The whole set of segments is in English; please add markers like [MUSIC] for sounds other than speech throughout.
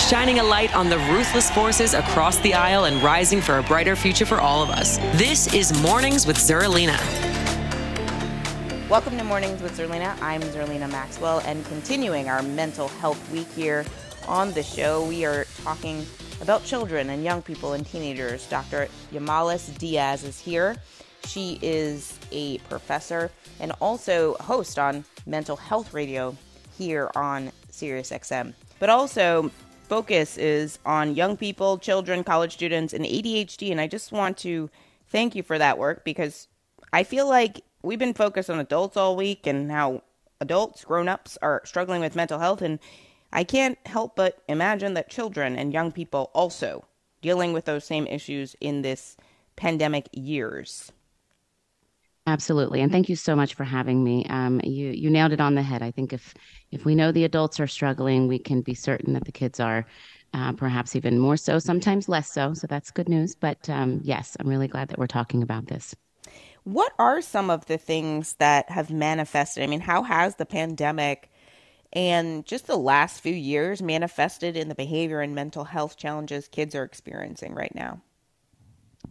shining a light on the ruthless forces across the aisle and rising for a brighter future for all of us. This is Mornings with Zerlina. Welcome to Mornings with Zerlina. I'm Zerlina Maxwell, and continuing our mental health week here on the show, we are talking about children and young people and teenagers. Dr. Yamalis Diaz is here. She is a professor and also host on Mental Health Radio here on SiriusXM. But also, focus is on young people, children, college students, and ADHD. And I just want to thank you for that work because I feel like we've been focused on adults all week and how adults, grown ups, are struggling with mental health. And I can't help but imagine that children and young people also dealing with those same issues in this pandemic years. Absolutely, and thank you so much for having me. Um, you you nailed it on the head. I think if if we know the adults are struggling, we can be certain that the kids are, uh, perhaps even more so. Sometimes less so. So that's good news. But um, yes, I'm really glad that we're talking about this. What are some of the things that have manifested? I mean, how has the pandemic and just the last few years manifested in the behavior and mental health challenges kids are experiencing right now?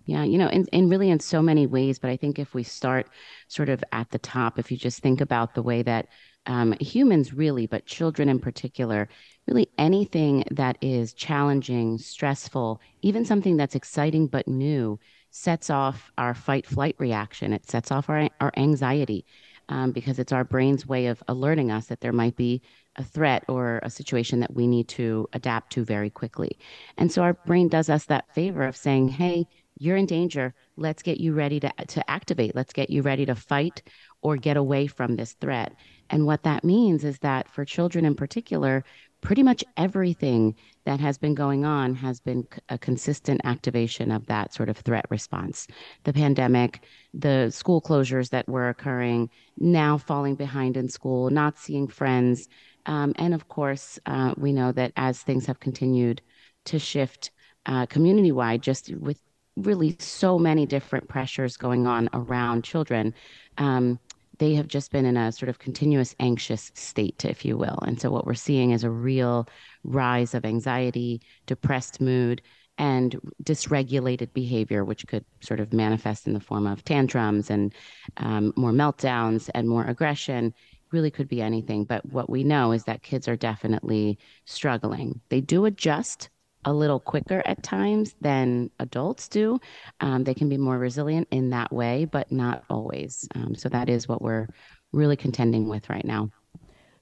Yeah, you know, and, and really in so many ways. But I think if we start sort of at the top, if you just think about the way that um, humans really, but children in particular, really anything that is challenging, stressful, even something that's exciting but new, sets off our fight flight reaction. It sets off our, our anxiety um, because it's our brain's way of alerting us that there might be a threat or a situation that we need to adapt to very quickly. And so our brain does us that favor of saying, hey, you're in danger. Let's get you ready to, to activate. Let's get you ready to fight or get away from this threat. And what that means is that for children in particular, pretty much everything that has been going on has been a consistent activation of that sort of threat response. The pandemic, the school closures that were occurring, now falling behind in school, not seeing friends. Um, and of course, uh, we know that as things have continued to shift uh, community wide, just with really so many different pressures going on around children. Um, they have just been in a sort of continuous anxious state, if you will. And so, what we're seeing is a real rise of anxiety, depressed mood, and dysregulated behavior, which could sort of manifest in the form of tantrums and um, more meltdowns and more aggression. Really could be anything. But what we know is that kids are definitely struggling. They do adjust a little quicker at times than adults do. Um, they can be more resilient in that way, but not always. Um, so that is what we're really contending with right now.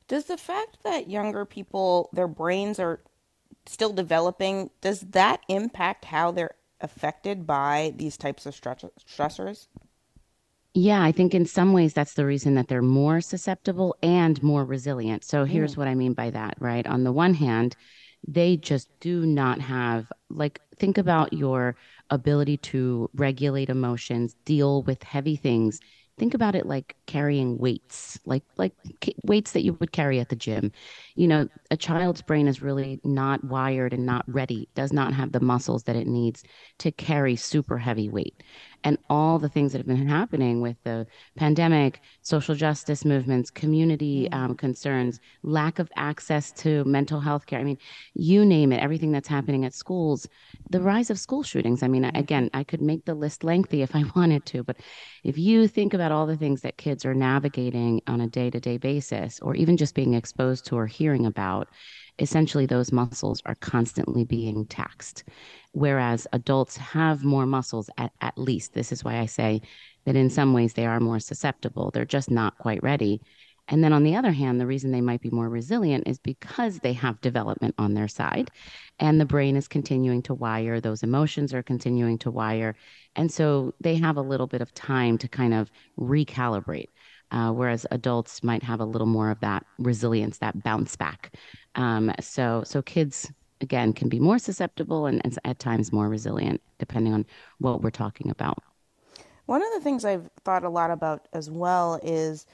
Does the fact that younger people, their brains are still developing, does that impact how they're affected by these types of stressors? Yeah, I think in some ways that's the reason that they're more susceptible and more resilient. So here's mm. what I mean by that, right? On the one hand, they just do not have like think about your ability to regulate emotions deal with heavy things. Think about it like carrying weights like like weights that you would carry at the gym. You know a child's brain is really not wired and not ready does not have the muscles that it needs to carry super heavy weight and all the things that have been happening with the pandemic, social justice movements, community mm. um, concerns, lack of access to mental health care. I mean, you name it, everything that's happening at schools, the rise of school shootings. I mean, mm-hmm. again, I could make the list lengthy if I [LAUGHS] wanted to, but if you think about all the things that kids are navigating on a day to day basis, or even just being exposed to or hearing about, essentially those muscles are constantly being taxed. Whereas adults have more muscles at, at least. This is why I say that in some ways they are more susceptible. They're just not quite ready. And then on the other hand, the reason they might be more resilient is because they have development on their side and the brain is continuing to wire, those emotions are continuing to wire. And so they have a little bit of time to kind of recalibrate. Uh, whereas adults might have a little more of that resilience, that bounce back. Um, so, so kids again can be more susceptible and, and at times more resilient, depending on what we're talking about. One of the things I've thought a lot about as well is,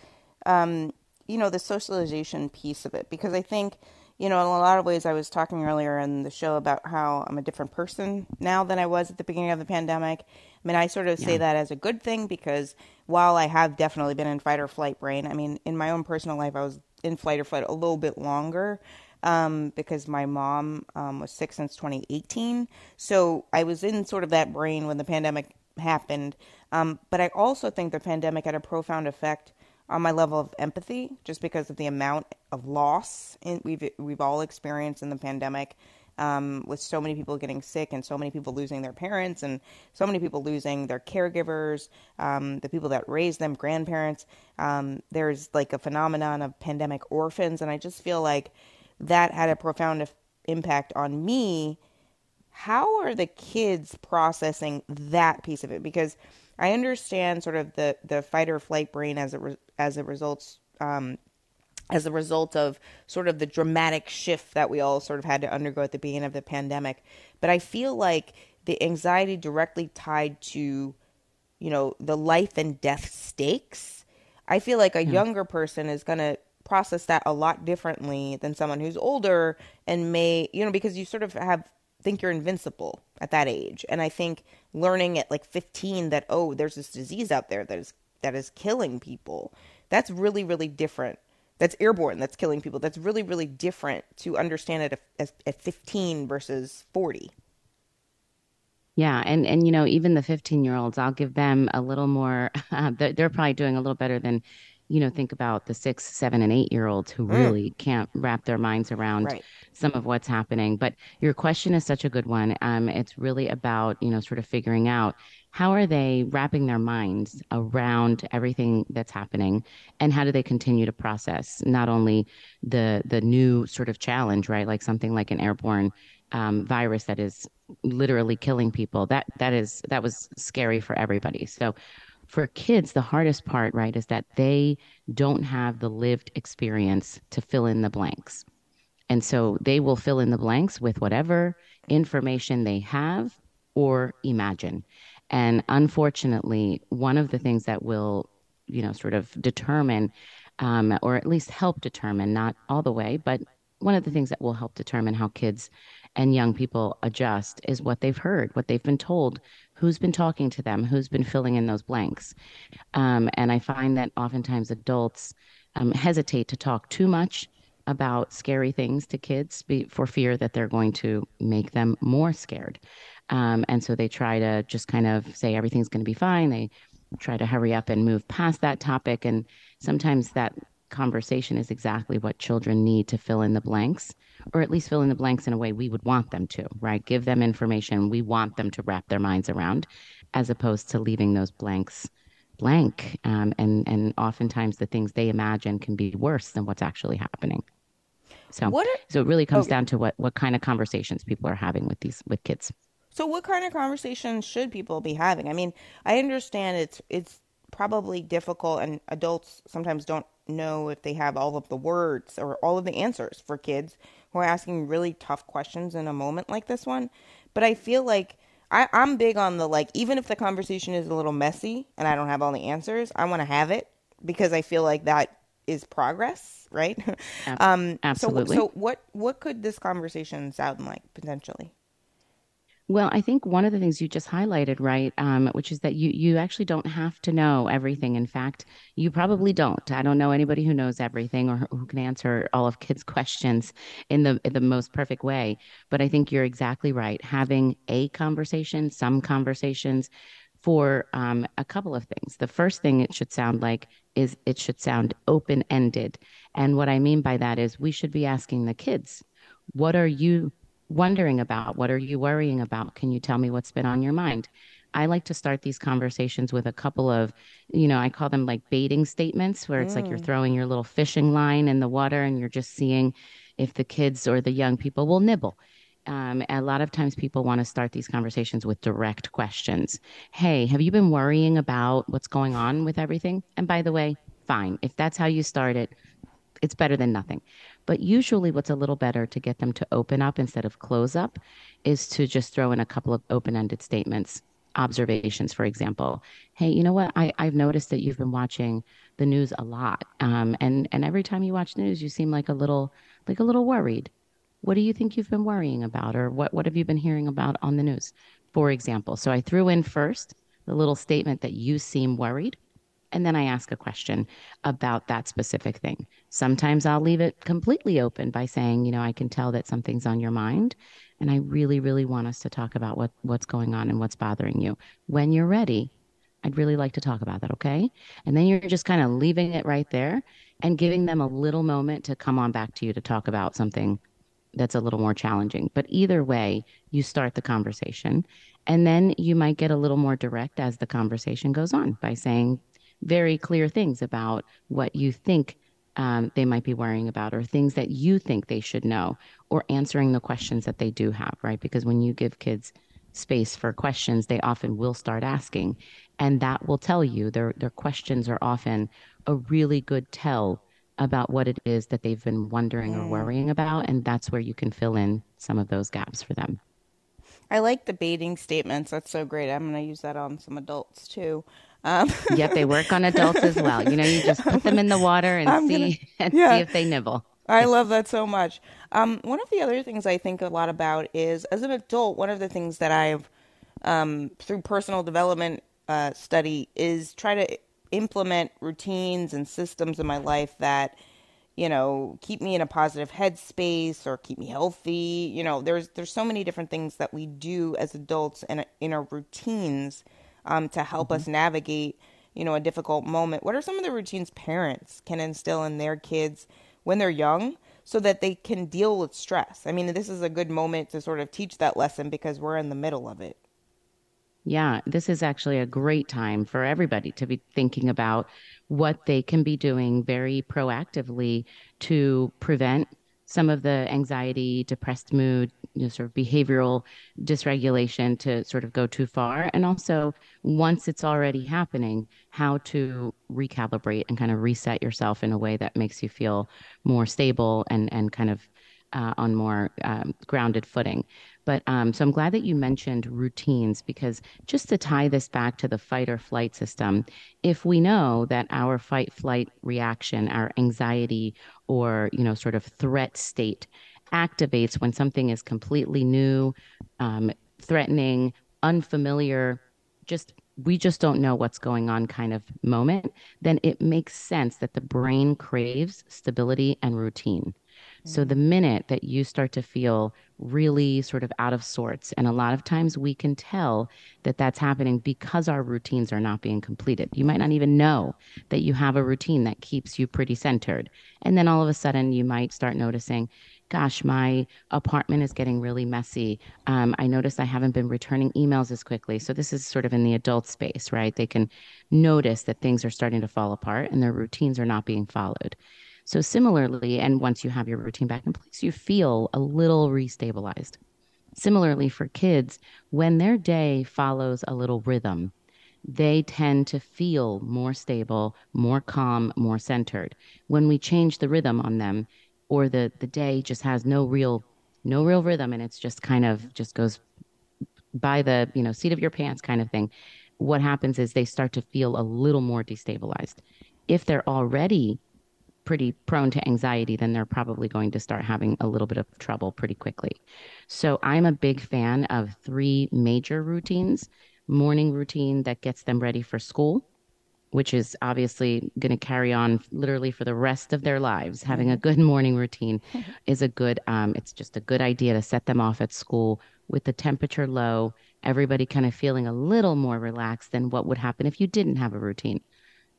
um, you know, the socialization piece of it, because I think you know, in a lot of ways, I was talking earlier in the show about how I'm a different person now than I was at the beginning of the pandemic. I mean, I sort of yeah. say that as a good thing because while I have definitely been in fight or flight brain, I mean, in my own personal life, I was in flight or flight a little bit longer um, because my mom um, was sick since 2018. So I was in sort of that brain when the pandemic happened. Um, but I also think the pandemic had a profound effect on my level of empathy just because of the amount of loss in, we've we've all experienced in the pandemic um, with so many people getting sick and so many people losing their parents and so many people losing their caregivers, um, the people that raised them, grandparents. Um, there's like a phenomenon of pandemic orphans, and I just feel like that had a profound impact on me. How are the kids processing that piece of it? Because I understand sort of the the fight or flight brain as a re- as a result um, as a result of sort of the dramatic shift that we all sort of had to undergo at the beginning of the pandemic. But I feel like the anxiety directly tied to, you know, the life and death stakes. I feel like a younger person is going to process that a lot differently than someone who's older and may, you know, because you sort of have think you're invincible at that age. And I think learning at like 15 that oh, there's this disease out there that is that is killing people. That's really really different. That's airborne. That's killing people. That's really really different to understand it at, at 15 versus 40. Yeah, and and you know even the 15 year olds, I'll give them a little more. Uh, [LAUGHS] they're, they're probably doing a little better than you know, think about the six, seven, and eight year olds who mm. really can't wrap their minds around right. some of what's happening. But your question is such a good one. Um, it's really about, you know, sort of figuring out how are they wrapping their minds around everything that's happening and how do they continue to process not only the the new sort of challenge, right? Like something like an airborne um, virus that is literally killing people. That that is that was scary for everybody. So for kids, the hardest part, right, is that they don't have the lived experience to fill in the blanks. And so they will fill in the blanks with whatever information they have or imagine. And unfortunately, one of the things that will, you know, sort of determine um, or at least help determine, not all the way, but one of the things that will help determine how kids and young people adjust is what they've heard, what they've been told, who's been talking to them, who's been filling in those blanks. Um, and I find that oftentimes adults um, hesitate to talk too much about scary things to kids be, for fear that they're going to make them more scared. Um, and so they try to just kind of say everything's going to be fine. They try to hurry up and move past that topic. And sometimes that conversation is exactly what children need to fill in the blanks or at least fill in the blanks in a way we would want them to, right? Give them information we want them to wrap their minds around, as opposed to leaving those blanks blank. Um, and and oftentimes the things they imagine can be worse than what's actually happening. So, are, so it really comes okay. down to what what kind of conversations people are having with these with kids. So, what kind of conversations should people be having? I mean, I understand it's it's probably difficult, and adults sometimes don't know if they have all of the words or all of the answers for kids who are asking really tough questions in a moment like this one. But I feel like I, I'm big on the like, even if the conversation is a little messy and I don't have all the answers, I want to have it because I feel like that is progress, right? [LAUGHS] um, Absolutely. So, so what what could this conversation sound like potentially? Well, I think one of the things you just highlighted, right, um, which is that you you actually don't have to know everything. In fact, you probably don't. I don't know anybody who knows everything or who can answer all of kids' [LAUGHS] questions in the in the most perfect way. But I think you're exactly right. Having a conversation, some conversations, for um, a couple of things. The first thing it should sound like is it should sound open ended, and what I mean by that is we should be asking the kids, "What are you?" Wondering about? What are you worrying about? Can you tell me what's been on your mind? I like to start these conversations with a couple of, you know, I call them like baiting statements, where it's like you're mm. throwing your little fishing line in the water and you're just seeing if the kids or the young people will nibble. Um, a lot of times people want to start these conversations with direct questions. Hey, have you been worrying about what's going on with everything? And by the way, fine. If that's how you start it, it's better than nothing. But usually, what's a little better to get them to open up instead of close up is to just throw in a couple of open ended statements, observations, for example. Hey, you know what? I, I've noticed that you've been watching the news a lot. Um, and, and every time you watch the news, you seem like a little like a little worried. What do you think you've been worrying about, or what, what have you been hearing about on the news, for example? So I threw in first the little statement that you seem worried. And then I ask a question about that specific thing. Sometimes I'll leave it completely open by saying, you know, I can tell that something's on your mind. And I really, really want us to talk about what, what's going on and what's bothering you. When you're ready, I'd really like to talk about that. Okay. And then you're just kind of leaving it right there and giving them a little moment to come on back to you to talk about something that's a little more challenging. But either way, you start the conversation. And then you might get a little more direct as the conversation goes on by saying very clear things about what you think um, they might be worrying about or things that you think they should know or answering the questions that they do have, right? Because when you give kids space for questions, they often will start asking. And that will tell you their, their questions are often a really good tell about what it is that they've been wondering mm. or worrying about. And that's where you can fill in some of those gaps for them. I like the baiting statements. That's so great. I'm going to use that on some adults too. Um. [LAUGHS] yep, they work on adults as well. You know, you just put them in the water and I'm see gonna, [LAUGHS] and yeah. see if they nibble. I love that so much. Um, one of the other things I think a lot about is, as an adult, one of the things that I've um, through personal development uh, study is try to implement routines and systems in my life that you know keep me in a positive headspace or keep me healthy you know there's there's so many different things that we do as adults in, in our routines um, to help mm-hmm. us navigate you know a difficult moment. What are some of the routines parents can instill in their kids when they're young so that they can deal with stress? I mean this is a good moment to sort of teach that lesson because we're in the middle of it. Yeah, this is actually a great time for everybody to be thinking about what they can be doing very proactively to prevent some of the anxiety, depressed mood, you know, sort of behavioral dysregulation to sort of go too far. And also, once it's already happening, how to recalibrate and kind of reset yourself in a way that makes you feel more stable and, and kind of uh, on more um, grounded footing. But um, so I'm glad that you mentioned routines because just to tie this back to the fight or flight system, if we know that our fight flight reaction, our anxiety or, you know, sort of threat state activates when something is completely new, um, threatening, unfamiliar, just we just don't know what's going on kind of moment, then it makes sense that the brain craves stability and routine. So the minute that you start to feel really sort of out of sorts, and a lot of times we can tell that that's happening because our routines are not being completed. You might not even know that you have a routine that keeps you pretty centered. And then all of a sudden you might start noticing, gosh, my apartment is getting really messy. Um, I notice I haven't been returning emails as quickly. So this is sort of in the adult space, right? They can notice that things are starting to fall apart and their routines are not being followed. So, similarly, and once you have your routine back in place, you feel a little restabilized. Similarly, for kids, when their day follows a little rhythm, they tend to feel more stable, more calm, more centered. When we change the rhythm on them, or the, the day just has no real no real rhythm and it's just kind of just goes by the you know seat of your pants kind of thing what happens is they start to feel a little more destabilized. If they're already pretty prone to anxiety, then they're probably going to start having a little bit of trouble pretty quickly. So I'm a big fan of three major routines. Morning routine that gets them ready for school, which is obviously going to carry on literally for the rest of their lives. Having a mm-hmm. good morning routine [LAUGHS] is a good, um, it's just a good idea to set them off at school with the temperature low, everybody kind of feeling a little more relaxed than what would happen if you didn't have a routine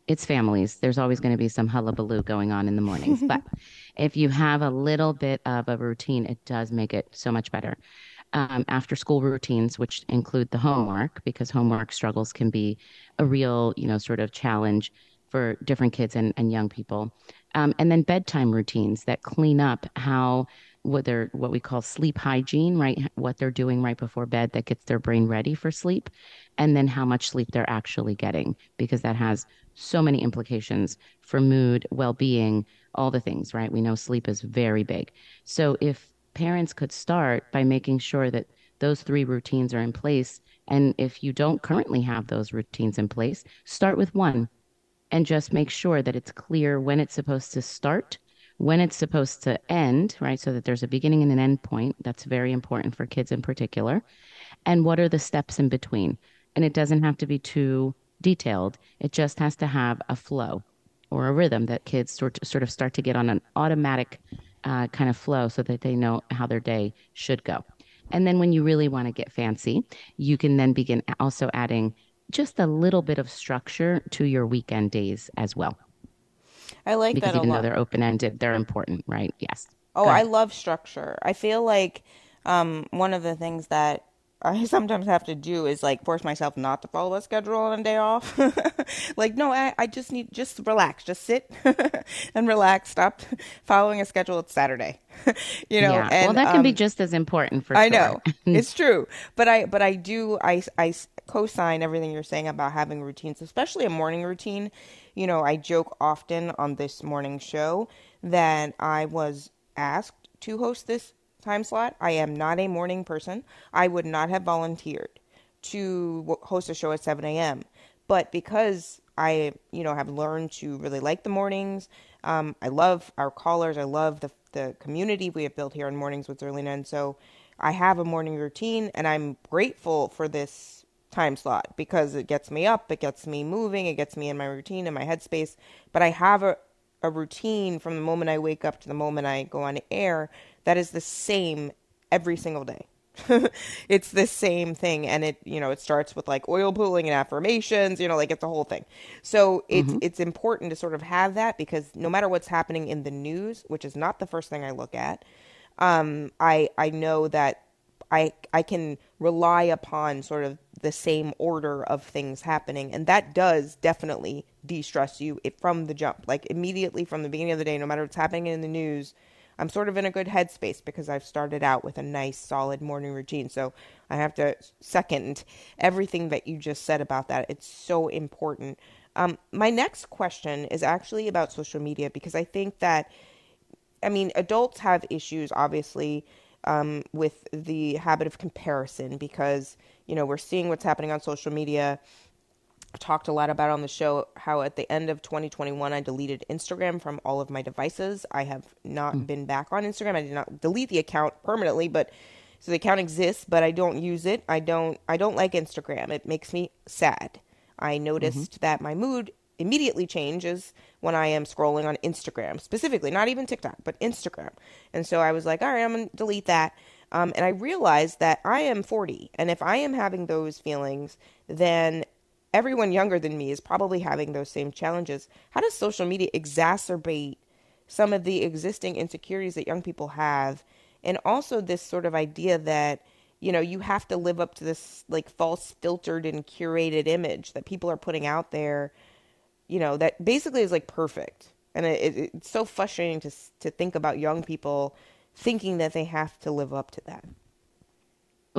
it's families. There's always going to be some hullabaloo going on in the mornings. [LAUGHS] but if you have a little bit of a routine, it does make it so much better. Um, after school routines, which include the homework, because homework struggles can be a real, you know, sort of challenge for different kids and, and young people. Um, and then bedtime routines that clean up how what they're what we call sleep hygiene, right? What they're doing right before bed that gets their brain ready for sleep, and then how much sleep they're actually getting, because that has so many implications for mood, well-being, all the things, right? We know sleep is very big. So if parents could start by making sure that those three routines are in place, and if you don't currently have those routines in place, start with one and just make sure that it's clear when it's supposed to start, when it's supposed to end, right? So that there's a beginning and an end point. That's very important for kids in particular. And what are the steps in between? And it doesn't have to be too detailed, it just has to have a flow or a rhythm that kids sort, sort of start to get on an automatic uh, kind of flow so that they know how their day should go. And then when you really want to get fancy, you can then begin also adding just a little bit of structure to your weekend days as well. I like because that even a lot. though they're open ended, they're important, right? Yes. Oh, I love structure. I feel like um, one of the things that I sometimes have to do is like force myself not to follow a schedule on a day off. [LAUGHS] like, no, I, I just need just relax, just sit [LAUGHS] and relax. Stop following a schedule. It's Saturday, [LAUGHS] you know. Yeah. And, well, that can um, be just as important for I sure. know it's true, but I but I do I I co-sign everything you're saying about having routines, especially a morning routine. You know, I joke often on this morning show that I was asked to host this time slot. I am not a morning person. I would not have volunteered to host a show at 7 a.m. But because I, you know, have learned to really like the mornings, um, I love our callers. I love the the community we have built here in Mornings with Zerlina, and so I have a morning routine, and I'm grateful for this time slot because it gets me up, it gets me moving, it gets me in my routine, and my headspace. But I have a a routine from the moment I wake up to the moment I go on air that is the same every single day. [LAUGHS] it's the same thing and it you know it starts with like oil pulling and affirmations you know like it's a whole thing so it's Mm-hmm. it's important to sort of have that because no matter what's happening in the news which is not the first thing i look at um i i know that i i can rely upon sort of the same order of things happening and that does definitely de-stress you it, from the jump like immediately from the beginning of the day no matter what's happening in the news I'm sort of in a good headspace because I've started out with a nice, solid morning routine. So I have to second everything that you just said about that. It's so important. Um, my next question is actually about social media because I think that, I mean, adults have issues, obviously, um, with the habit of comparison because, you know, we're seeing what's happening on social media talked a lot about on the show how at the end of 2021 I deleted Instagram from all of my devices. I have not been back on Instagram. I did not delete the account permanently, but so the account exists, but I don't use it. I don't I don't like Instagram. It makes me sad. I noticed that my mood immediately changes when I am scrolling on Instagram, specifically, not even TikTok, but Instagram. And so I was like, all right, I'm going to delete that. Um, and I realized that I am 40. And if I am having those feelings, then everyone younger than me is probably having those same challenges. How does social media exacerbate some of the existing insecurities that young people have? And also, this sort of idea that, you know, you have to live up to this like false, filtered, and curated image that people are putting out there, you know, that basically is like perfect. And it, it, it's so frustrating to, to think about young people thinking that they have to live up to that.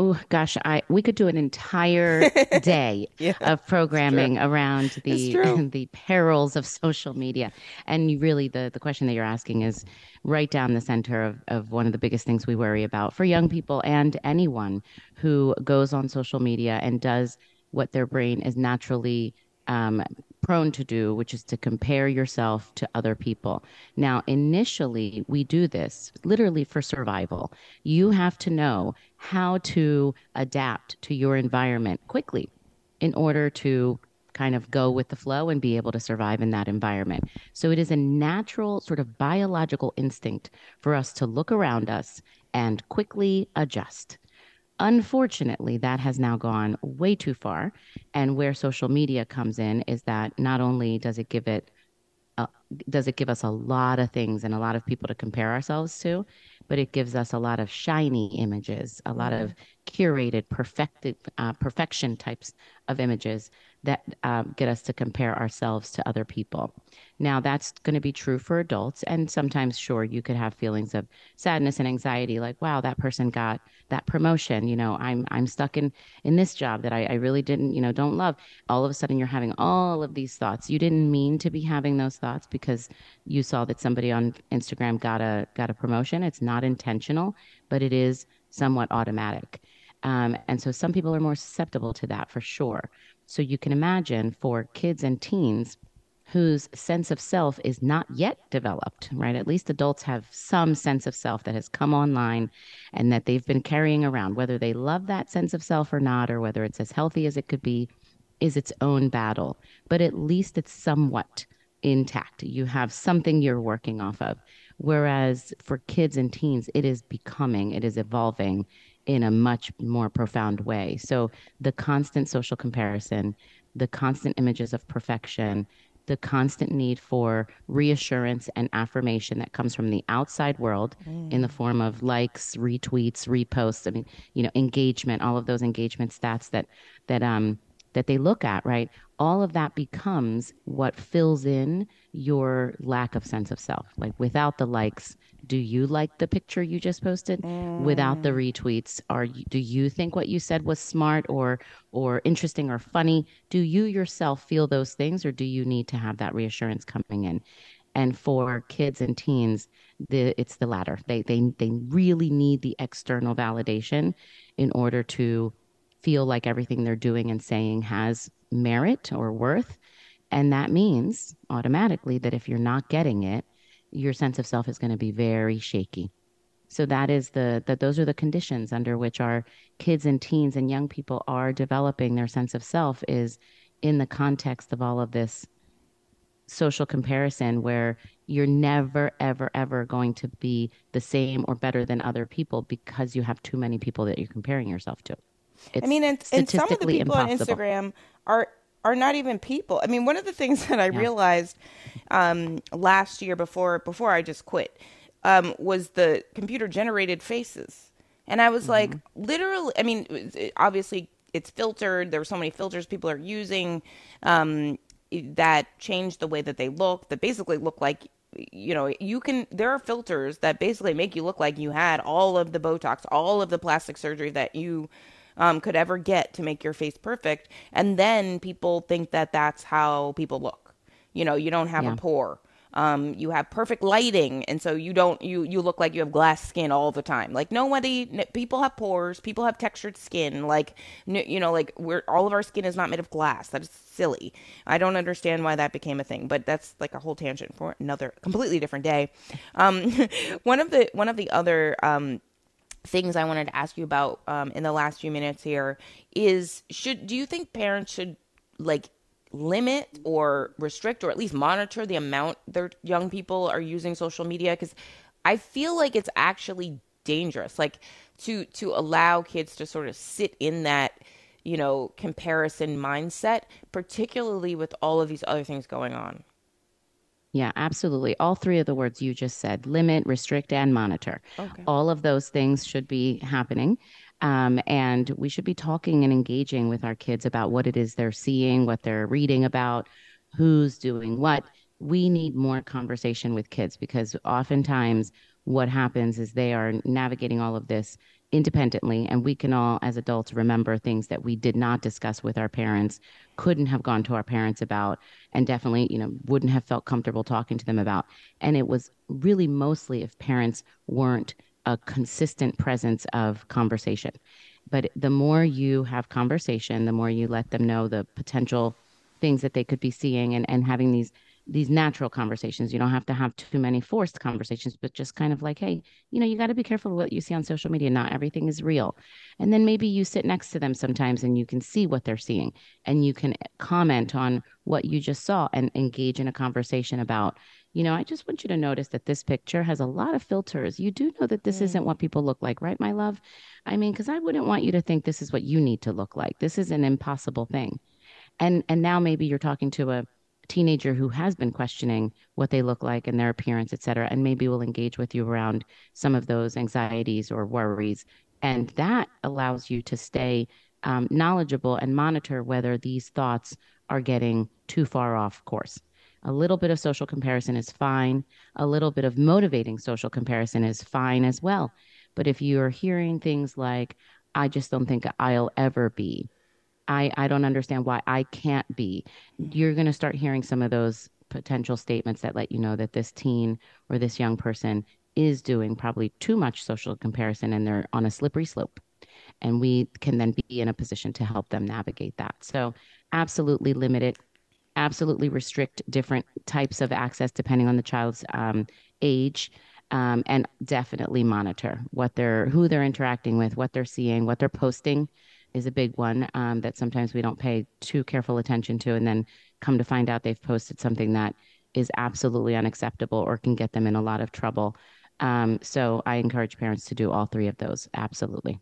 Oh gosh, I we could do an entire [LAUGHS] day Yeah, of programming around the [LAUGHS] the perils of social media. And you really the the question that you're asking is right down the center of, of one of the biggest things we worry about for young people and anyone who goes on social media and does what their brain is naturally um, prone to do, which is to compare yourself to other people. Now, initially, we do this literally for survival. You have to know how to adapt to your environment quickly in order to kind of go with the flow and be able to survive in that environment. So it is a natural sort of biological instinct for us to look around us and quickly adjust. Unfortunately, that has now gone way too far. And where social media comes in is that not only does it give it uh, does it give us a lot of things and a lot of people to compare ourselves to, but it gives us a lot of shiny images, a lot of curated, perfected, uh, perfection types of images that um, get us to compare ourselves to other people. Now, that's going to be true for adults. And sometimes, sure, you could have feelings of sadness and anxiety, like, wow, that person got that promotion. You know, I'm I'm stuck in in this job that I, I really didn't, you know, don't love. All of a sudden, you're having all of these thoughts. You didn't mean to be having those thoughts because you saw that somebody on Instagram got a got a promotion. It's not intentional, but it is somewhat automatic. Um, and so some people are more susceptible to that for sure. So you can imagine for kids and teens whose sense of self is not yet developed, right? At least adults have some sense of self that has come online and that they've been carrying around. Whether they love that sense of self or not, or whether it's as healthy as it could be, is its own battle. But at least it's somewhat intact. You have something you're working off of. Whereas for kids and teens, it is becoming, it is evolving, in a much more profound way. So the constant social comparison, the constant images of perfection, the constant need for reassurance and affirmation that comes from the outside world mm. in the form of likes, retweets, reposts. I mean, you know, engagement, all of those engagement stats that that um that they look at, right? All of that becomes what fills in your lack of sense of self. Like without the likes, do you like the picture you just posted? Mm. Without the mm. retweets, are you, do you think what you said was smart or or interesting or funny? Do you yourself feel those things or do you need to have that reassurance coming in? And for kids and teens, the it's the latter. They they they really need the external validation in order to feel like everything they're doing and saying has merit or worth. And that means automatically that if you're not getting it, your sense of self is going to be very shaky. So that is the that those are the conditions under which our kids and teens and young people are developing their sense of self is in the context of all of this social comparison where you're never ever ever going to be the same or better than other people because you have too many people that you're comparing yourself to. It's I mean, and, and some of the people impossible. on Instagram are are not even people. I mean, one of the things [LAUGHS] that I yeah. realized um, last year before before I just quit um, was the computer generated faces, and I was mm-hmm. like, literally. I mean, it, obviously it's filtered. There are so many filters people are using um, that change the way that they look. That basically look like you know, you can, there are filters that basically make you look like you had all of the Botox, all of the plastic surgery that you um, could ever get to make your face perfect. And then people think that that's how people look. You know, you don't have yeah. a pore. Um, you have perfect lighting, and so you don't you you look like you have glass skin all the time. Like nobody, people have pores, people have textured skin. Like you know, like we're all of our skin is not made of glass. That is silly. I don't understand why that became a thing, but that's like a whole tangent for another completely different day. Um, [LAUGHS] one of the one of the other um, things I wanted to ask you about um, in the last few minutes here is should do you think parents should like limit or restrict or at least monitor the amount their young people are using social media? Because I feel like it's actually dangerous like to to allow kids to sort of sit in that you know comparison mindset particularly with all of these other things going on yeah, absolutely. All three of the words you just said limit, restrict, and monitor. Okay. All of those things should be happening. Um, and we should be talking and engaging with our kids about what it is they're seeing, what they're reading about, who's doing what. We need more conversation with kids because oftentimes what happens is they are navigating all of this independently and we can all as adults remember things that we did not discuss with our parents couldn't have gone to our parents about and definitely you know wouldn't have felt comfortable talking to them about. And it was really mostly if parents weren't a consistent presence of conversation. But the more you have conversation the more you let them know the potential things that they could be seeing and, and having these these natural conversations. You don't have to have too many forced conversations, but just kind of like, hey, you know, you got to be careful what you see on social media. Not everything is real. And then maybe you sit next to them sometimes and you can see what they're seeing and you can comment on what you just saw and engage in a conversation about, you know, I just want you to notice that this picture has a lot of filters. You do know that this mm. isn't what people look like, right, my love? I mean, because I wouldn't want you to think this is what you need to look like. This is an impossible thing. And and now maybe you're talking to a teenager who has been questioning what they look like and their appearance, et cetera, and maybe will engage with you around some of those anxieties or worries. And that allows you to stay um, knowledgeable and monitor whether these thoughts are getting too far off course. A little bit of social comparison is fine. A little bit of motivating social comparison is fine as well. But if you're hearing things like, I just don't think I'll ever be, I, I don't understand why I can't be, you're going to start hearing some of those potential statements that let you know that this teen or this young person is doing probably too much social comparison and they're on a slippery slope. And we can then be in a position to help them navigate that. So, absolutely limit it, absolutely restrict different types of access depending on the child's um, age. Um, and definitely monitor what they're who they're interacting with, what they're seeing, what they're posting is a big one um, that sometimes we don't pay too careful attention to, and then come to find out they've posted something that is absolutely unacceptable or can get them in a lot of trouble. Um, so I encourage parents to do all three of those. Absolutely.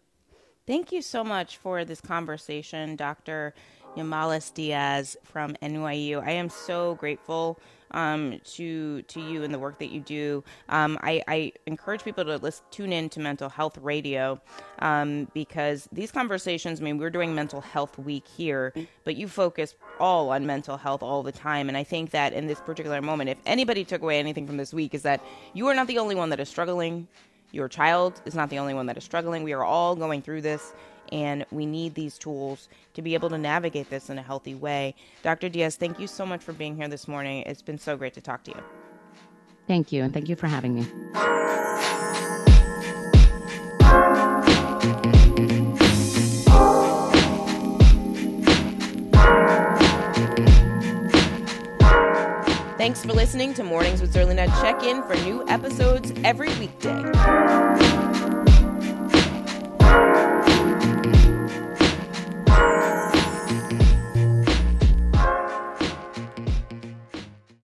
Thank you so much for this conversation, Dr. Yamalis Diaz from NYU. I am so grateful um, to to you and the work that you do. Um, I, I, encourage people to tune in to Mental Health Radio um, because these conversations. I mean, we're doing Mental Health Week here, but you focus all on mental health all the time. And I think that in this particular moment, if anybody took away anything from this week, is that you are not the only one that is struggling. Your child is not the only one that is struggling. We are all going through this and we need these tools to be able to navigate this in a healthy way. Dr. Diaz, thank you so much for being here this morning. It's been so great to talk to you. Thank you, and thank you for having me. Thanks for listening to Mornings with Zerlina. Check in for new episodes every weekday.